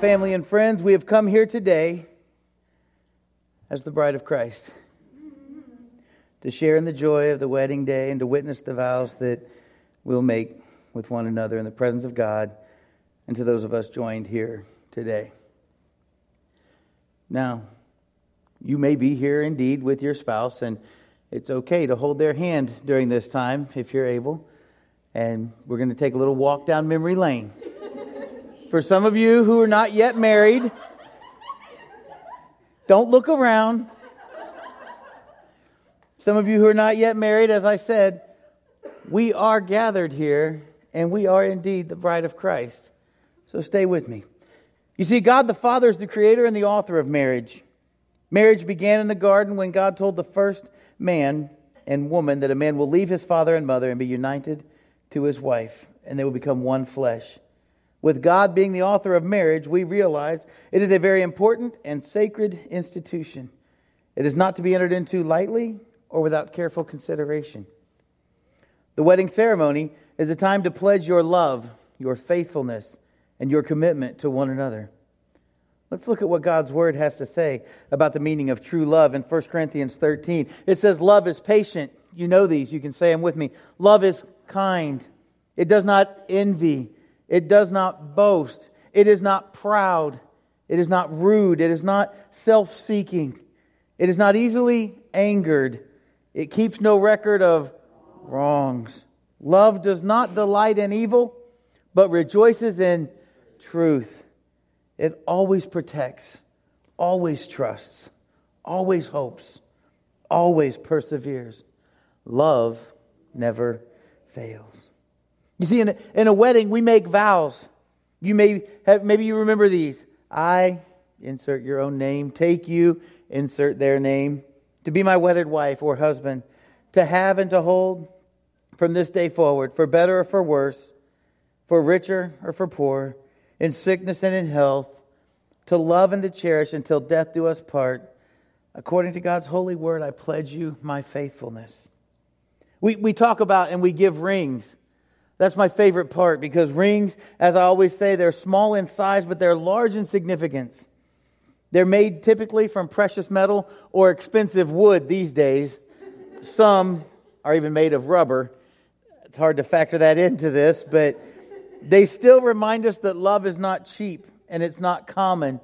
Family and friends. We have come here today as the bride of Christ to share in the joy of the wedding day and to witness the vows that we'll make with one another in the presence of God and to those of us joined here today. Now, you may be here indeed with your spouse, and it's okay to hold their hand during this time if you're able. And we're going to take a little walk down memory lane. For some of you who are not yet married, don't look around. Some of you who are not yet married, as I said, we are gathered here and we are indeed the bride of Christ. So stay with me. You see, God the Father is the creator and the author of marriage. Marriage began in the garden when God told the first man and woman that a man will leave his father and mother and be united to his wife, and they will become one flesh. With God being the author of marriage, we realize it is a very important and sacred institution. It is not to be entered into lightly or without careful consideration. The wedding ceremony is a time to pledge your love, your faithfulness, and your commitment to one another. Let's look at what God's word has to say about the meaning of true love in 1 Corinthians 13. It says, Love is patient. You know these. You can say them with me. Love is kind. It does not envy. It does not boast. It is not proud. It is not rude. It is not self seeking. It is not easily angered. It keeps no record of wrongs. Love does not delight in evil, but rejoices in truth. It always protects, always trusts, always hopes, always perseveres. Love never fails. You see, in a, in a wedding, we make vows. You may have, maybe you remember these. I, insert your own name, take you, insert their name, to be my wedded wife or husband, to have and to hold from this day forward, for better or for worse, for richer or for poor, in sickness and in health, to love and to cherish until death do us part. According to God's holy word, I pledge you my faithfulness. We, we talk about and we give rings. That's my favorite part because rings, as I always say, they're small in size, but they're large in significance. They're made typically from precious metal or expensive wood these days. Some are even made of rubber. It's hard to factor that into this, but they still remind us that love is not cheap and it's not common.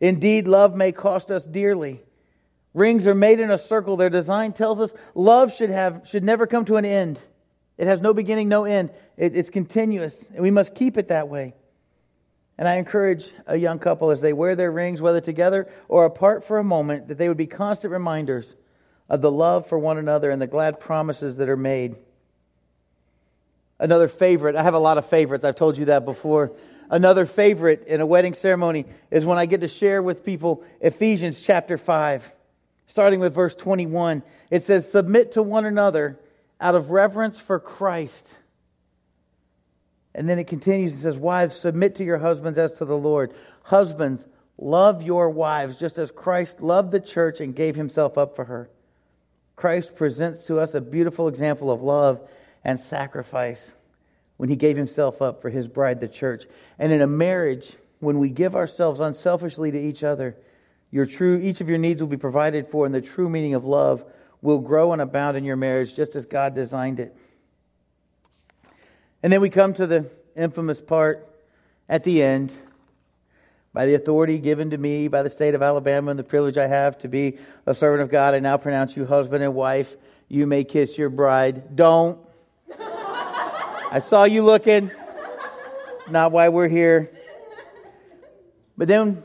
Indeed, love may cost us dearly. Rings are made in a circle. Their design tells us love should, have, should never come to an end. It has no beginning, no end. It, it's continuous, and we must keep it that way. And I encourage a young couple as they wear their rings, whether together or apart for a moment, that they would be constant reminders of the love for one another and the glad promises that are made. Another favorite, I have a lot of favorites, I've told you that before. Another favorite in a wedding ceremony is when I get to share with people Ephesians chapter 5, starting with verse 21. It says, Submit to one another out of reverence for Christ. And then it continues and says, Wives, submit to your husbands as to the Lord. Husbands, love your wives just as Christ loved the church and gave himself up for her. Christ presents to us a beautiful example of love and sacrifice when he gave himself up for his bride, the church. And in a marriage, when we give ourselves unselfishly to each other, your true, each of your needs will be provided for, and the true meaning of love will grow and abound in your marriage just as God designed it. And then we come to the infamous part at the end. By the authority given to me by the state of Alabama and the privilege I have to be a servant of God, I now pronounce you husband and wife. You may kiss your bride. Don't. I saw you looking. Not why we're here. But then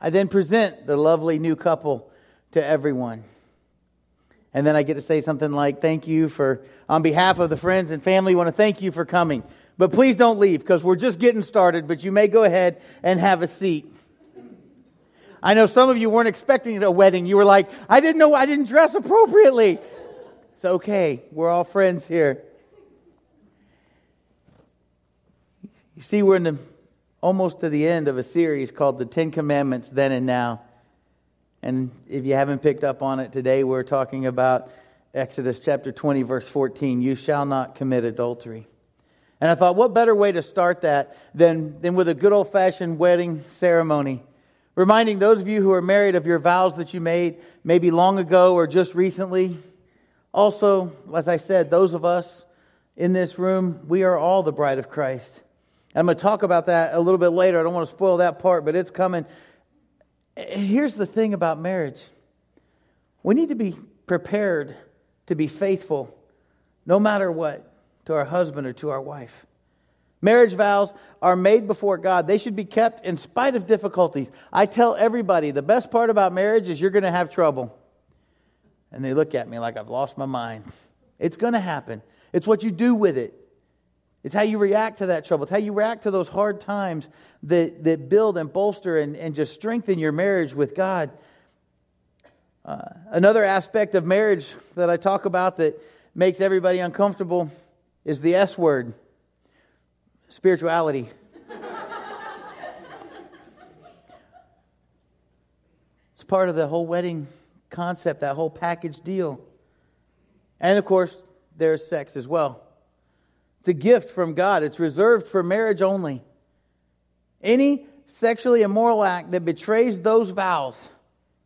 I then present the lovely new couple to everyone. And then I get to say something like, Thank you for, on behalf of the friends and family, want to thank you for coming. But please don't leave because we're just getting started, but you may go ahead and have a seat. I know some of you weren't expecting a wedding. You were like, I didn't know, I didn't dress appropriately. It's okay. We're all friends here. You see, we're in the, almost to the end of a series called The Ten Commandments Then and Now. And if you haven't picked up on it today, we're talking about Exodus chapter 20, verse 14. You shall not commit adultery. And I thought, what better way to start that than, than with a good old fashioned wedding ceremony? Reminding those of you who are married of your vows that you made maybe long ago or just recently. Also, as I said, those of us in this room, we are all the bride of Christ. I'm going to talk about that a little bit later. I don't want to spoil that part, but it's coming. Here's the thing about marriage we need to be prepared to be faithful no matter what to our husband or to our wife. Marriage vows are made before God. They should be kept in spite of difficulties. I tell everybody the best part about marriage is you're going to have trouble. And they look at me like I've lost my mind. It's going to happen. It's what you do with it. It's how you react to that trouble. It's how you react to those hard times that, that build and bolster and, and just strengthen your marriage with God. Uh, another aspect of marriage that I talk about that makes everybody uncomfortable is the S word spirituality. it's part of the whole wedding concept, that whole package deal. And of course, there's sex as well. It's a gift from God, it's reserved for marriage only. Any sexually immoral act that betrays those vows,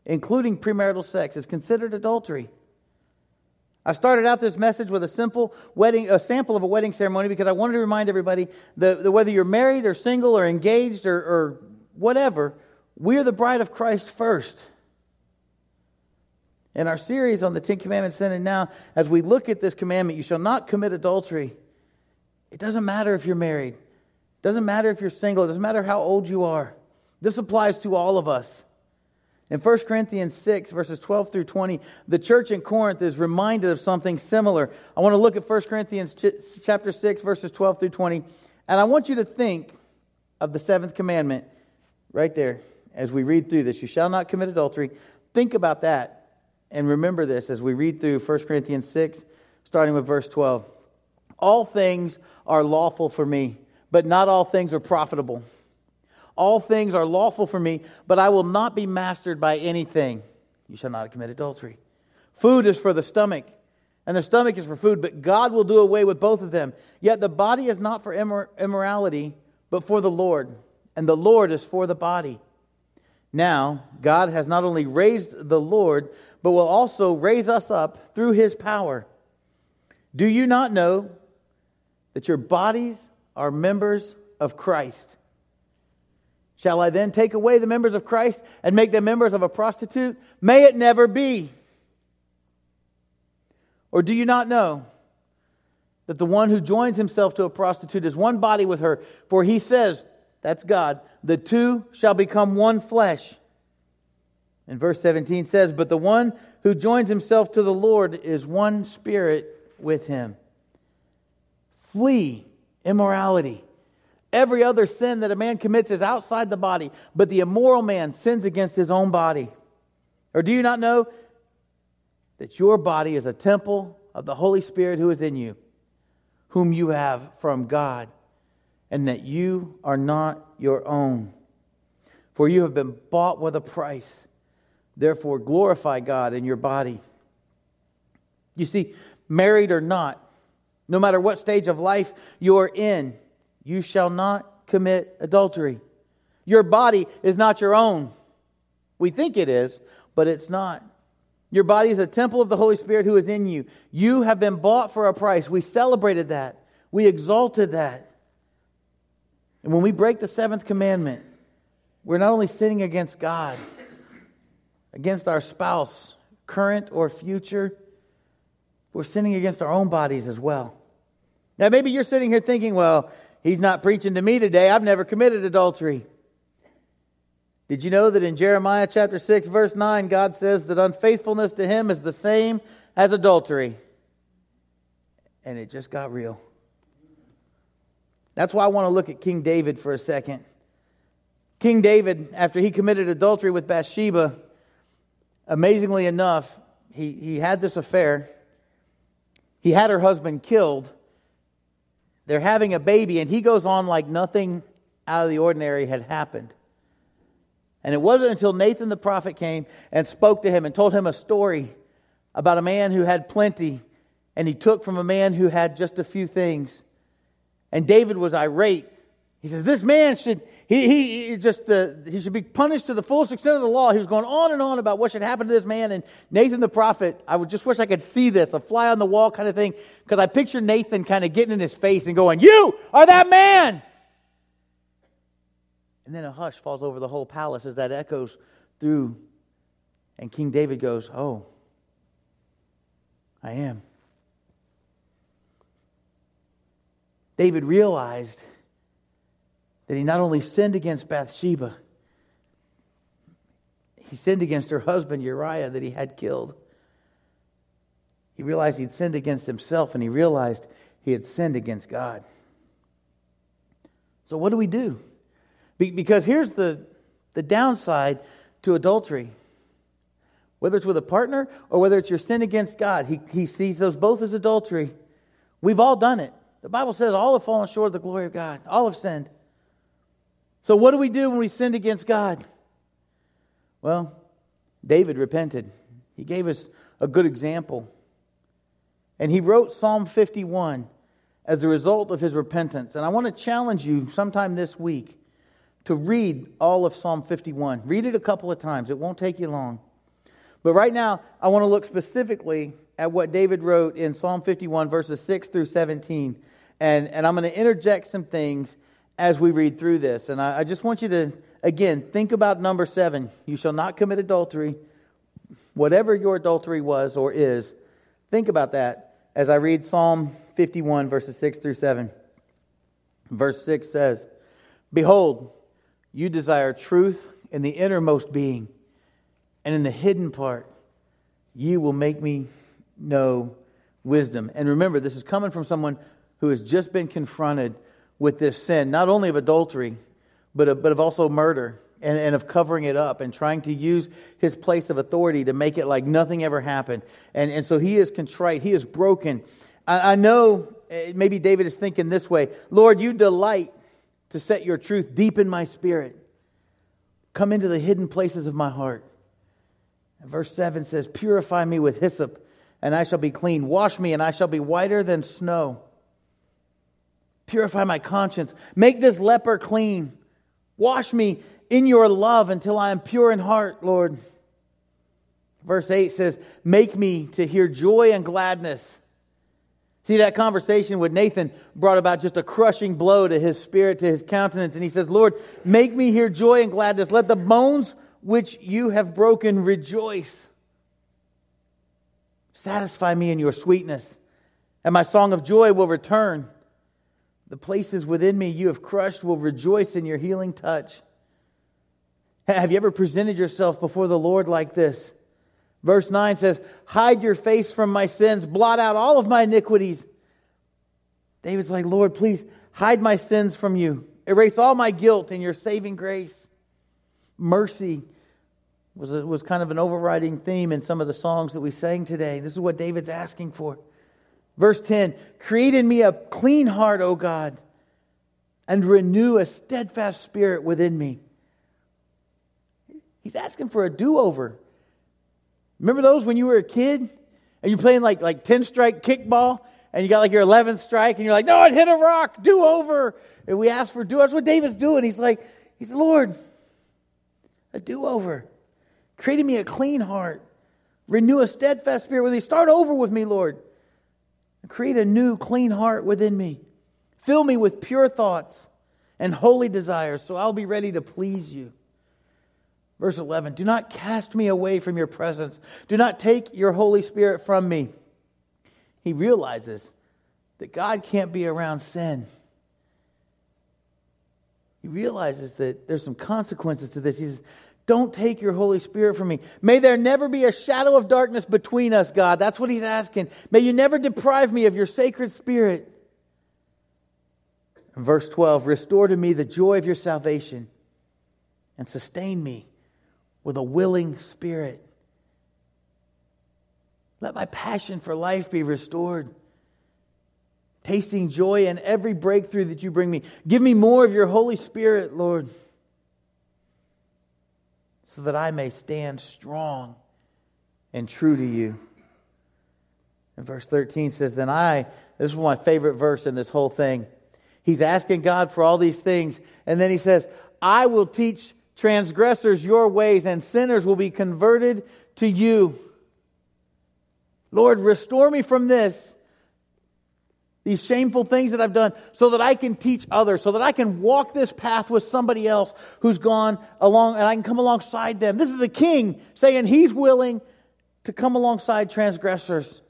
including premarital sex, is considered adultery. I started out this message with a simple wedding, a sample of a wedding ceremony because I wanted to remind everybody that, that whether you're married or single or engaged or, or whatever, we're the bride of Christ first. In our series on the Ten Commandments then and now, as we look at this commandment, you shall not commit adultery. It doesn't matter if you're married. It doesn't matter if you're single. It doesn't matter how old you are. This applies to all of us. In 1 Corinthians 6, verses 12 through 20, the church in Corinth is reminded of something similar. I want to look at 1 Corinthians chapter 6, verses 12 through 20, and I want you to think of the seventh commandment right there as we read through this. You shall not commit adultery. Think about that and remember this as we read through 1 Corinthians 6, starting with verse 12. All things are lawful for me, but not all things are profitable. All things are lawful for me, but I will not be mastered by anything. You shall not commit adultery. Food is for the stomach, and the stomach is for food, but God will do away with both of them. Yet the body is not for immor- immorality, but for the Lord, and the Lord is for the body. Now, God has not only raised the Lord, but will also raise us up through his power. Do you not know that your bodies are members of Christ. Shall I then take away the members of Christ and make them members of a prostitute? May it never be. Or do you not know that the one who joins himself to a prostitute is one body with her? For he says, that's God, the two shall become one flesh. And verse 17 says, But the one who joins himself to the Lord is one spirit with him. Flee immorality. Every other sin that a man commits is outside the body, but the immoral man sins against his own body. Or do you not know that your body is a temple of the Holy Spirit who is in you, whom you have from God, and that you are not your own? For you have been bought with a price. Therefore, glorify God in your body. You see, married or not, no matter what stage of life you're in, you shall not commit adultery. Your body is not your own. We think it is, but it's not. Your body is a temple of the Holy Spirit who is in you. You have been bought for a price. We celebrated that. We exalted that. And when we break the seventh commandment, we're not only sinning against God, against our spouse, current or future, we're sinning against our own bodies as well. Now, maybe you're sitting here thinking, well, he's not preaching to me today. I've never committed adultery. Did you know that in Jeremiah chapter 6, verse 9, God says that unfaithfulness to him is the same as adultery? And it just got real. That's why I want to look at King David for a second. King David, after he committed adultery with Bathsheba, amazingly enough, he, he had this affair. He had her husband killed they're having a baby, and he goes on like nothing out of the ordinary had happened. And it wasn't until Nathan the prophet came and spoke to him and told him a story about a man who had plenty, and he took from a man who had just a few things. And David was irate. He says, This man should, he, he, he just, uh, he should be punished to the fullest extent of the law. He was going on and on about what should happen to this man. And Nathan the prophet, I would just wish I could see this, a fly on the wall kind of thing, because I picture Nathan kind of getting in his face and going, You are that man! And then a hush falls over the whole palace as that echoes through. And King David goes, Oh, I am. David realized that he not only sinned against Bathsheba, he sinned against her husband Uriah that he had killed. He realized he'd sinned against himself and he realized he had sinned against God. So, what do we do? Because here's the, the downside to adultery whether it's with a partner or whether it's your sin against God, he, he sees those both as adultery. We've all done it. The Bible says all have fallen short of the glory of God. All have sinned. So, what do we do when we sinned against God? Well, David repented. He gave us a good example. And he wrote Psalm 51 as a result of his repentance. And I want to challenge you sometime this week to read all of Psalm 51. Read it a couple of times, it won't take you long. But right now, I want to look specifically at what David wrote in Psalm 51, verses 6 through 17. And, and I'm going to interject some things as we read through this. And I, I just want you to, again, think about number seven. You shall not commit adultery. Whatever your adultery was or is, think about that as I read Psalm 51, verses 6 through 7. Verse 6 says, Behold, you desire truth in the innermost being and in the hidden part, you will make me know wisdom. And remember, this is coming from someone who has just been confronted with this sin, not only of adultery, but of, but of also murder and, and of covering it up and trying to use his place of authority to make it like nothing ever happened. And, and so he is contrite, he is broken. I, I know eh, maybe David is thinking this way Lord, you delight to set your truth deep in my spirit. Come into the hidden places of my heart. Verse 7 says, Purify me with hyssop, and I shall be clean. Wash me, and I shall be whiter than snow. Purify my conscience. Make this leper clean. Wash me in your love until I am pure in heart, Lord. Verse 8 says, Make me to hear joy and gladness. See, that conversation with Nathan brought about just a crushing blow to his spirit, to his countenance. And he says, Lord, make me hear joy and gladness. Let the bones which you have broken rejoice. Satisfy me in your sweetness, and my song of joy will return. The places within me you have crushed will rejoice in your healing touch. Have you ever presented yourself before the Lord like this? Verse 9 says, Hide your face from my sins, blot out all of my iniquities. David's like, Lord, please hide my sins from you, erase all my guilt in your saving grace mercy was, was kind of an overriding theme in some of the songs that we sang today. This is what David's asking for. Verse 10 Create in me a clean heart, O God, and renew a steadfast spirit within me. He's asking for a do over. Remember those when you were a kid and you're playing like, like 10 strike kickball and you got like your 11th strike and you're like, no, it hit a rock, do over. And we ask for do over. That's what David's doing. He's like, he's Lord, a do over. Create me a clean heart. Renew a steadfast spirit with me. Start over with me, Lord. Create a new, clean heart within me. Fill me with pure thoughts and holy desires so I'll be ready to please you. Verse 11 Do not cast me away from your presence. Do not take your Holy Spirit from me. He realizes that God can't be around sin. He realizes that there's some consequences to this. He says, Don't take your Holy Spirit from me. May there never be a shadow of darkness between us, God. That's what he's asking. May you never deprive me of your sacred spirit. verse 12 Restore to me the joy of your salvation and sustain me with a willing spirit. Let my passion for life be restored tasting joy in every breakthrough that you bring me. Give me more of your Holy Spirit, Lord, so that I may stand strong and true to you. And verse 13 says, Then I, this is my favorite verse in this whole thing. He's asking God for all these things. And then he says, I will teach transgressors your ways, and sinners will be converted to you. Lord, restore me from this, these shameful things that I've done, so that I can teach others, so that I can walk this path with somebody else who's gone along, and I can come alongside them. This is the king saying he's willing to come alongside transgressors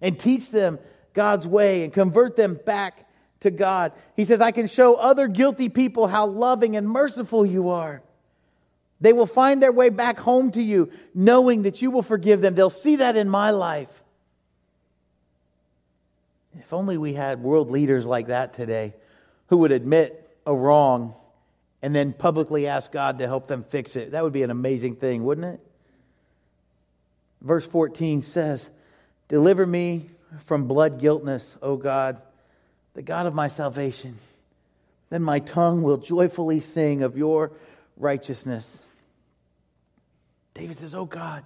and teach them God's way and convert them back to God. He says, I can show other guilty people how loving and merciful you are. They will find their way back home to you, knowing that you will forgive them. They'll see that in my life. If only we had world leaders like that today who would admit a wrong and then publicly ask God to help them fix it. That would be an amazing thing, wouldn't it? Verse 14 says, Deliver me from blood guiltness, O God, the God of my salvation. Then my tongue will joyfully sing of your righteousness. David says, Oh God,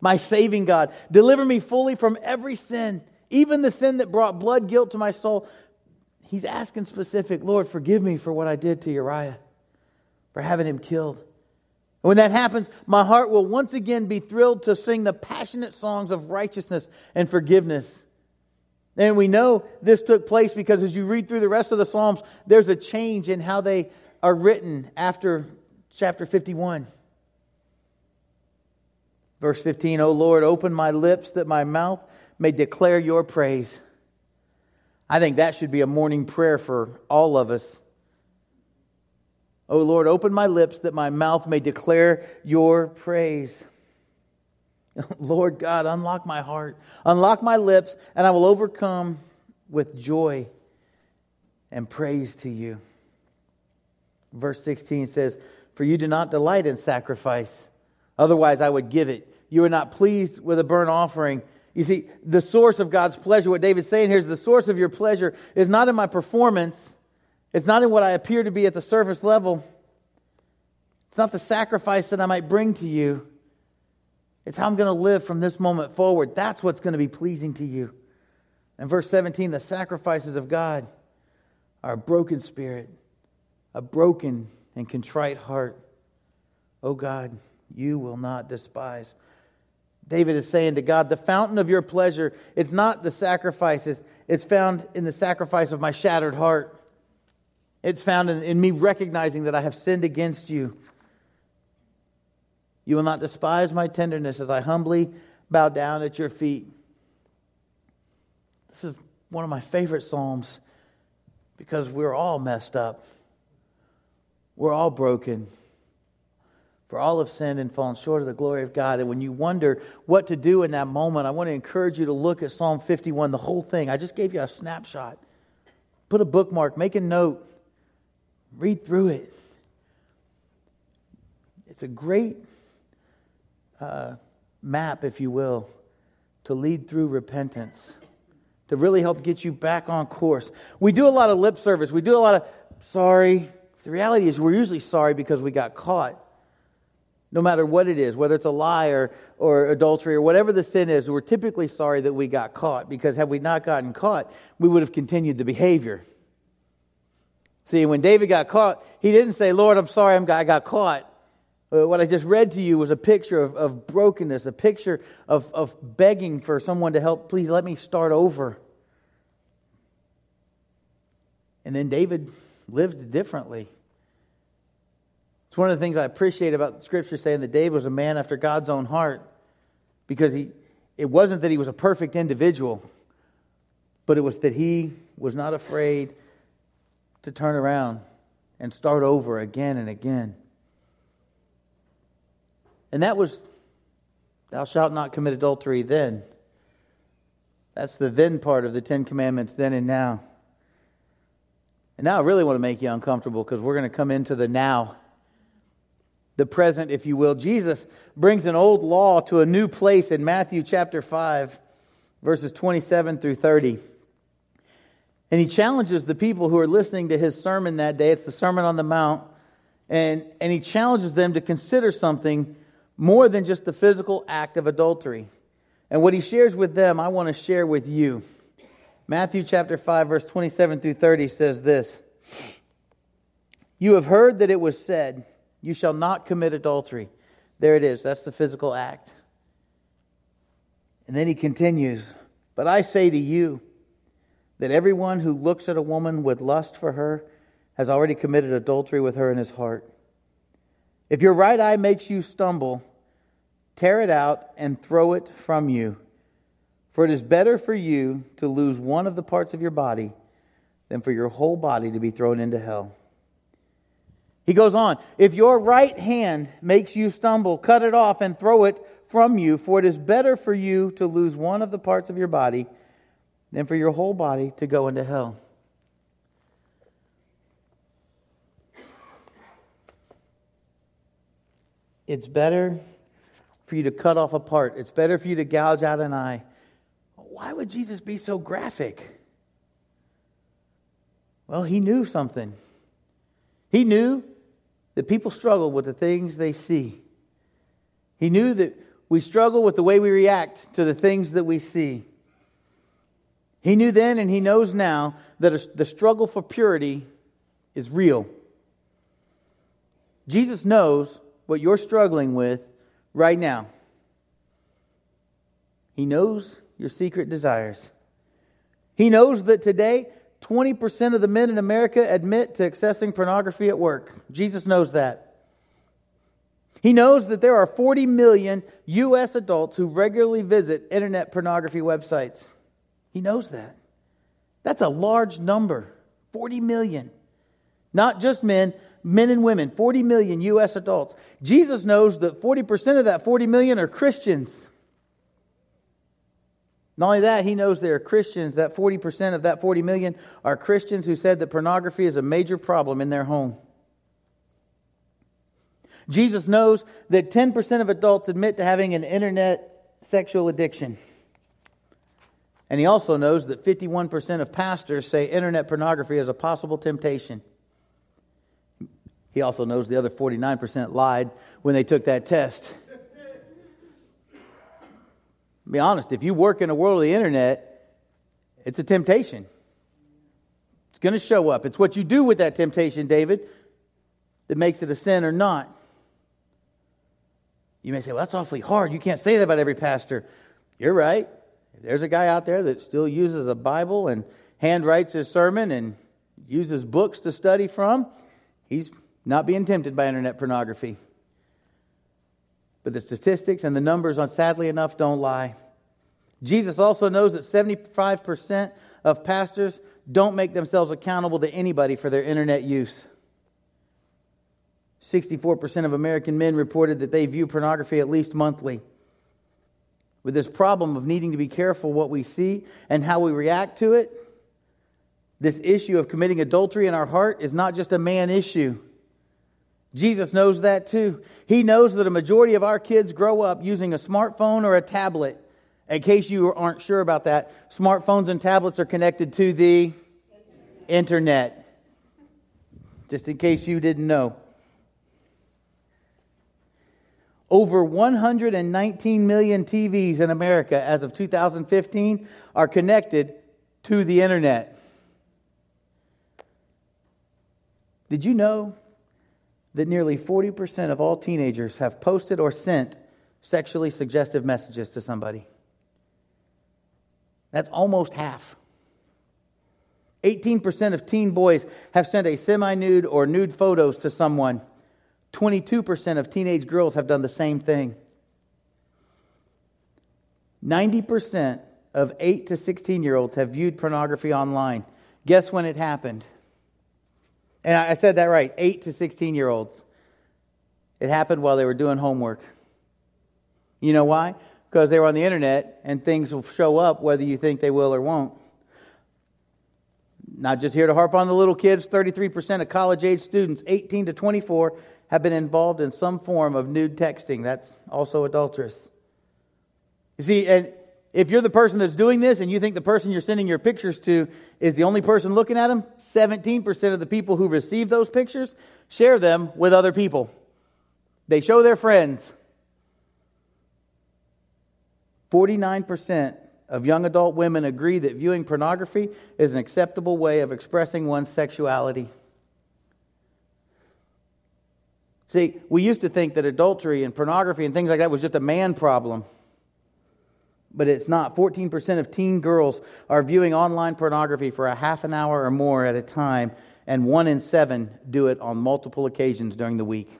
my saving God, deliver me fully from every sin, even the sin that brought blood guilt to my soul. He's asking specific, Lord, forgive me for what I did to Uriah, for having him killed. And When that happens, my heart will once again be thrilled to sing the passionate songs of righteousness and forgiveness. And we know this took place because as you read through the rest of the Psalms, there's a change in how they are written after chapter 51. Verse 15, O Lord, open my lips that my mouth may declare your praise. I think that should be a morning prayer for all of us. O Lord, open my lips that my mouth may declare your praise. Lord God, unlock my heart, unlock my lips, and I will overcome with joy and praise to you. Verse 16 says, For you do not delight in sacrifice Otherwise, I would give it. You are not pleased with a burnt offering. You see, the source of God's pleasure, what David's saying here is the source of your pleasure is not in my performance, it's not in what I appear to be at the surface level, it's not the sacrifice that I might bring to you. It's how I'm going to live from this moment forward. That's what's going to be pleasing to you. And verse 17, the sacrifices of God are a broken spirit, a broken and contrite heart. Oh God, you will not despise. David is saying to God, the fountain of your pleasure, it's not the sacrifices, it's found in the sacrifice of my shattered heart. It's found in, in me recognizing that I have sinned against you. You will not despise my tenderness as I humbly bow down at your feet. This is one of my favorite Psalms because we're all messed up. We're all broken. For all have sinned and fallen short of the glory of God. And when you wonder what to do in that moment, I want to encourage you to look at Psalm 51, the whole thing. I just gave you a snapshot. Put a bookmark, make a note, read through it. It's a great uh, map, if you will, to lead through repentance, to really help get you back on course. We do a lot of lip service, we do a lot of sorry. The reality is, we're usually sorry because we got caught no matter what it is, whether it's a lie or, or adultery or whatever the sin is, we're typically sorry that we got caught because had we not gotten caught, we would have continued the behavior. See, when David got caught, he didn't say, Lord, I'm sorry I got caught. Uh, what I just read to you was a picture of, of brokenness, a picture of, of begging for someone to help. Please let me start over. And then David lived differently. It's one of the things I appreciate about Scripture saying that David was a man after God's own heart because he, it wasn't that he was a perfect individual, but it was that he was not afraid to turn around and start over again and again. And that was, thou shalt not commit adultery then. That's the then part of the Ten Commandments, then and now. And now I really want to make you uncomfortable because we're going to come into the now the present, if you will. Jesus brings an old law to a new place in Matthew chapter 5, verses 27 through 30. And he challenges the people who are listening to his sermon that day. It's the Sermon on the Mount. And, and he challenges them to consider something more than just the physical act of adultery. And what he shares with them, I want to share with you. Matthew chapter 5, verse 27 through 30 says this You have heard that it was said, You shall not commit adultery. There it is. That's the physical act. And then he continues, But I say to you that everyone who looks at a woman with lust for her has already committed adultery with her in his heart. If your right eye makes you stumble, tear it out and throw it from you. For it is better for you to lose one of the parts of your body than for your whole body to be thrown into hell. He goes on, if your right hand makes you stumble, cut it off and throw it from you, for it is better for you to lose one of the parts of your body than for your whole body to go into hell. It's better for you to cut off a part. It's better for you to gouge out an eye. Why would Jesus be so graphic? Well, he knew something. He knew that people struggle with the things they see. He knew that we struggle with the way we react to the things that we see. He knew then and he knows now that the struggle for purity is real. Jesus knows what you're struggling with right now. He knows your secret desires. He knows that today, 20% of the men in America admit to accessing pornography at work. Jesus knows that. He knows that there are 40 million U.S. adults who regularly visit internet pornography websites. He knows that. That's a large number 40 million. Not just men, men and women, 40 million U.S. adults. Jesus knows that 40% of that 40 million are Christians. Not only that, he knows there are Christians, that 40% of that 40 million are Christians who said that pornography is a major problem in their home. Jesus knows that 10% of adults admit to having an internet sexual addiction. And he also knows that 51% of pastors say internet pornography is a possible temptation. He also knows the other 49% lied when they took that test. Be honest, if you work in a world of the internet, it's a temptation. It's going to show up. It's what you do with that temptation, David, that makes it a sin or not. You may say, well, that's awfully hard. You can't say that about every pastor. You're right. There's a guy out there that still uses a Bible and handwrites his sermon and uses books to study from. He's not being tempted by internet pornography. But the statistics and the numbers, on sadly enough, don't lie. Jesus also knows that 75% of pastors don't make themselves accountable to anybody for their internet use. 64% of American men reported that they view pornography at least monthly. With this problem of needing to be careful what we see and how we react to it, this issue of committing adultery in our heart is not just a man issue. Jesus knows that too. He knows that a majority of our kids grow up using a smartphone or a tablet. In case you aren't sure about that, smartphones and tablets are connected to the internet. Just in case you didn't know. Over 119 million TVs in America as of 2015 are connected to the internet. Did you know that nearly 40% of all teenagers have posted or sent sexually suggestive messages to somebody. That's almost half. 18% of teen boys have sent a semi nude or nude photos to someone. 22% of teenage girls have done the same thing. 90% of 8 to 16 year olds have viewed pornography online. Guess when it happened? And I said that right 8 to 16 year olds. It happened while they were doing homework. You know why? Because they were on the internet and things will show up whether you think they will or won't. Not just here to harp on the little kids, 33% of college age students, 18 to 24, have been involved in some form of nude texting. That's also adulterous. You see, and if you're the person that's doing this and you think the person you're sending your pictures to is the only person looking at them, 17% of the people who receive those pictures share them with other people. They show their friends. 49% of young adult women agree that viewing pornography is an acceptable way of expressing one's sexuality. See, we used to think that adultery and pornography and things like that was just a man problem. But it's not. 14% of teen girls are viewing online pornography for a half an hour or more at a time, and one in seven do it on multiple occasions during the week.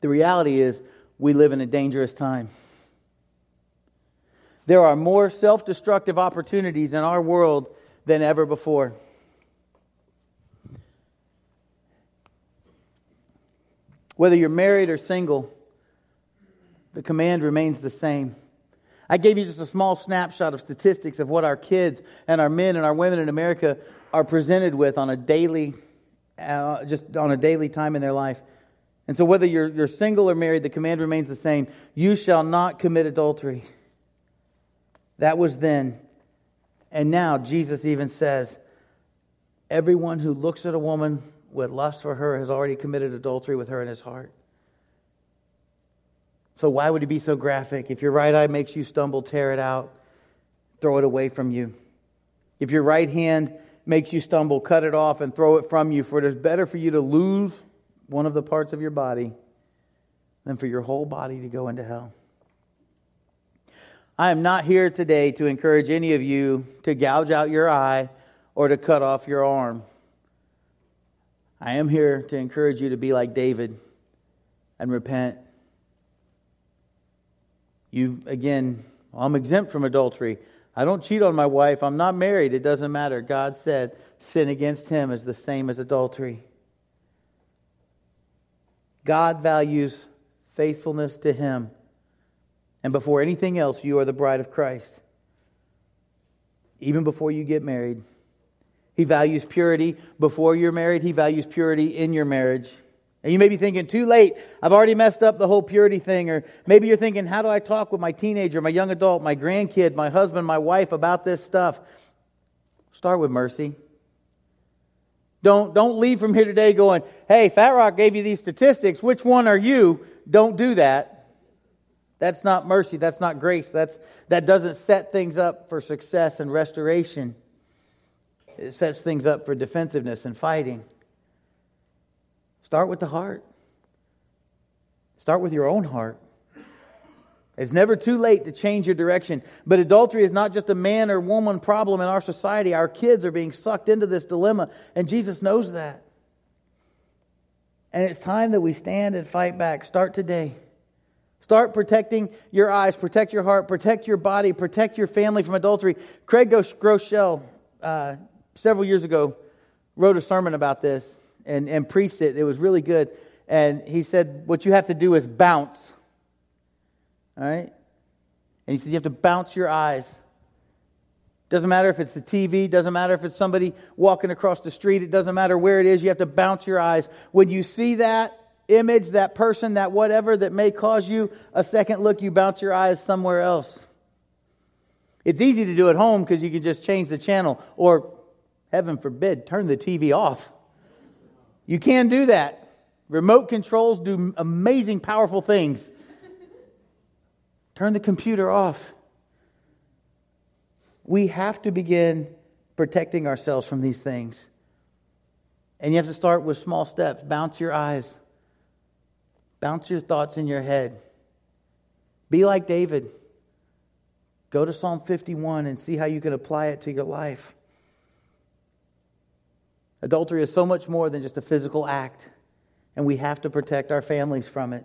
The reality is, we live in a dangerous time. There are more self destructive opportunities in our world than ever before. Whether you're married or single, the command remains the same. I gave you just a small snapshot of statistics of what our kids and our men and our women in America are presented with on a daily, uh, just on a daily time in their life. And so, whether you're, you're single or married, the command remains the same you shall not commit adultery. That was then. And now, Jesus even says, everyone who looks at a woman with lust for her has already committed adultery with her in his heart. So, why would he be so graphic? If your right eye makes you stumble, tear it out, throw it away from you. If your right hand makes you stumble, cut it off and throw it from you, for it is better for you to lose one of the parts of your body than for your whole body to go into hell. I am not here today to encourage any of you to gouge out your eye or to cut off your arm. I am here to encourage you to be like David and repent. You, again, I'm exempt from adultery. I don't cheat on my wife. I'm not married. It doesn't matter. God said sin against him is the same as adultery. God values faithfulness to Him. And before anything else, you are the bride of Christ. Even before you get married, He values purity. Before you're married, He values purity in your marriage. And you may be thinking, too late, I've already messed up the whole purity thing. Or maybe you're thinking, how do I talk with my teenager, my young adult, my grandkid, my husband, my wife about this stuff? Start with mercy. Don't, don't leave from here today going, hey, Fat Rock gave you these statistics. Which one are you? Don't do that. That's not mercy. That's not grace. That's, that doesn't set things up for success and restoration. It sets things up for defensiveness and fighting. Start with the heart. Start with your own heart. It's never too late to change your direction. But adultery is not just a man or woman problem in our society. Our kids are being sucked into this dilemma, and Jesus knows that. And it's time that we stand and fight back. Start today. Start protecting your eyes, protect your heart, protect your body, protect your family from adultery. Craig Groeschel, uh, several years ago, wrote a sermon about this and, and preached it. It was really good. And he said, What you have to do is bounce. All right? And he said, You have to bounce your eyes. Doesn't matter if it's the TV, doesn't matter if it's somebody walking across the street, it doesn't matter where it is, you have to bounce your eyes. When you see that image, that person, that whatever that may cause you a second look, you bounce your eyes somewhere else. It's easy to do at home because you can just change the channel or, heaven forbid, turn the TV off. You can do that. Remote controls do amazing, powerful things. Turn the computer off. We have to begin protecting ourselves from these things. And you have to start with small steps. Bounce your eyes, bounce your thoughts in your head. Be like David. Go to Psalm 51 and see how you can apply it to your life. Adultery is so much more than just a physical act, and we have to protect our families from it.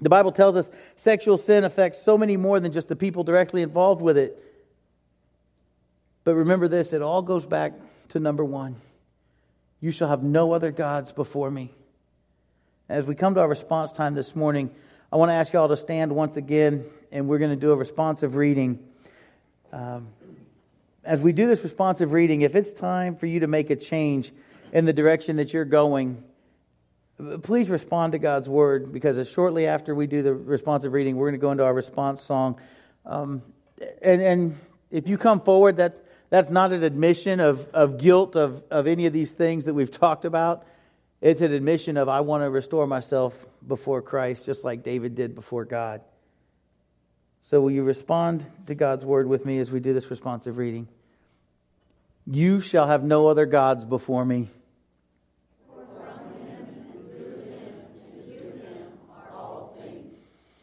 The Bible tells us sexual sin affects so many more than just the people directly involved with it. But remember this it all goes back to number one you shall have no other gods before me. As we come to our response time this morning, I want to ask you all to stand once again, and we're going to do a responsive reading. Um, as we do this responsive reading, if it's time for you to make a change in the direction that you're going, please respond to God's word because shortly after we do the responsive reading, we're going to go into our response song. Um, and, and if you come forward, that's, that's not an admission of, of guilt of, of any of these things that we've talked about. It's an admission of, I want to restore myself before Christ, just like David did before God. So, will you respond to God's word with me as we do this responsive reading? You shall have no other gods before me. For from him and through him and to him are all things.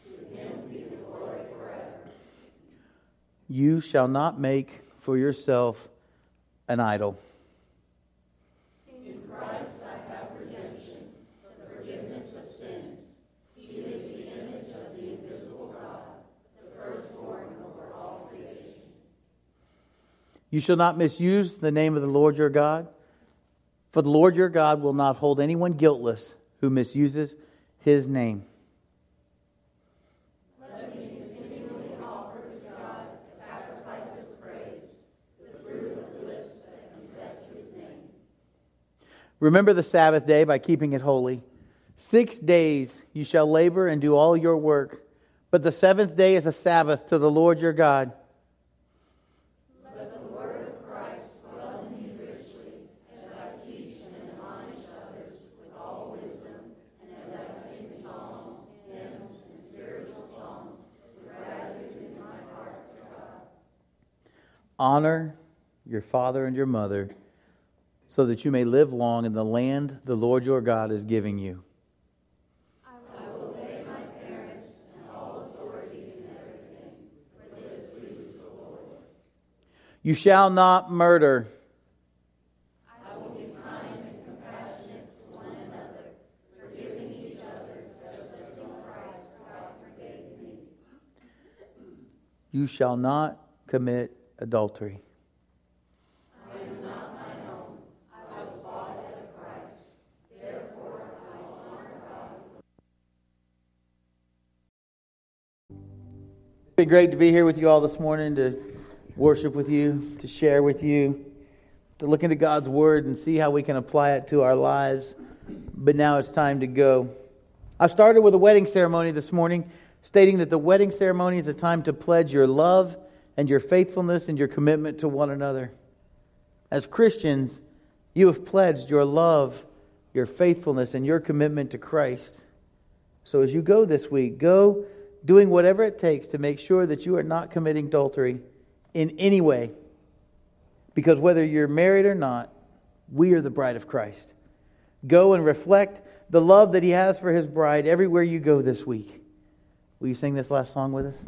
To him be the glory forever. You shall not make for yourself an idol. In Christ I have redemption, the forgiveness of sins. He is the image of the invisible God, the firstborn over all creation. You shall not misuse the name of the Lord your God, for the Lord your God will not hold anyone guiltless who misuses his name. Remember the Sabbath day by keeping it holy. Six days you shall labor and do all your work, but the seventh day is a Sabbath to the Lord your God. Let the word of Christ dwell in you richly, as I teach and admonish others with all wisdom, and as I sing psalms, hymns, and spiritual songs with gratitude in my heart to God. Honor your father and your mother so that you may live long in the land the Lord your God is giving you. You shall not murder. I will be kind and compassionate to one another, forgiving each other, just as Christ forgave me. You shall not commit adultery. It's been great to be here with you all this morning to worship with you, to share with you, to look into God's Word and see how we can apply it to our lives. But now it's time to go. I started with a wedding ceremony this morning, stating that the wedding ceremony is a time to pledge your love and your faithfulness and your commitment to one another. As Christians, you have pledged your love, your faithfulness, and your commitment to Christ. So as you go this week, go doing whatever it takes to make sure that you are not committing adultery in any way. Because whether you're married or not, we are the bride of Christ. Go and reflect the love that He has for His bride everywhere you go this week. Will you sing this last song with us?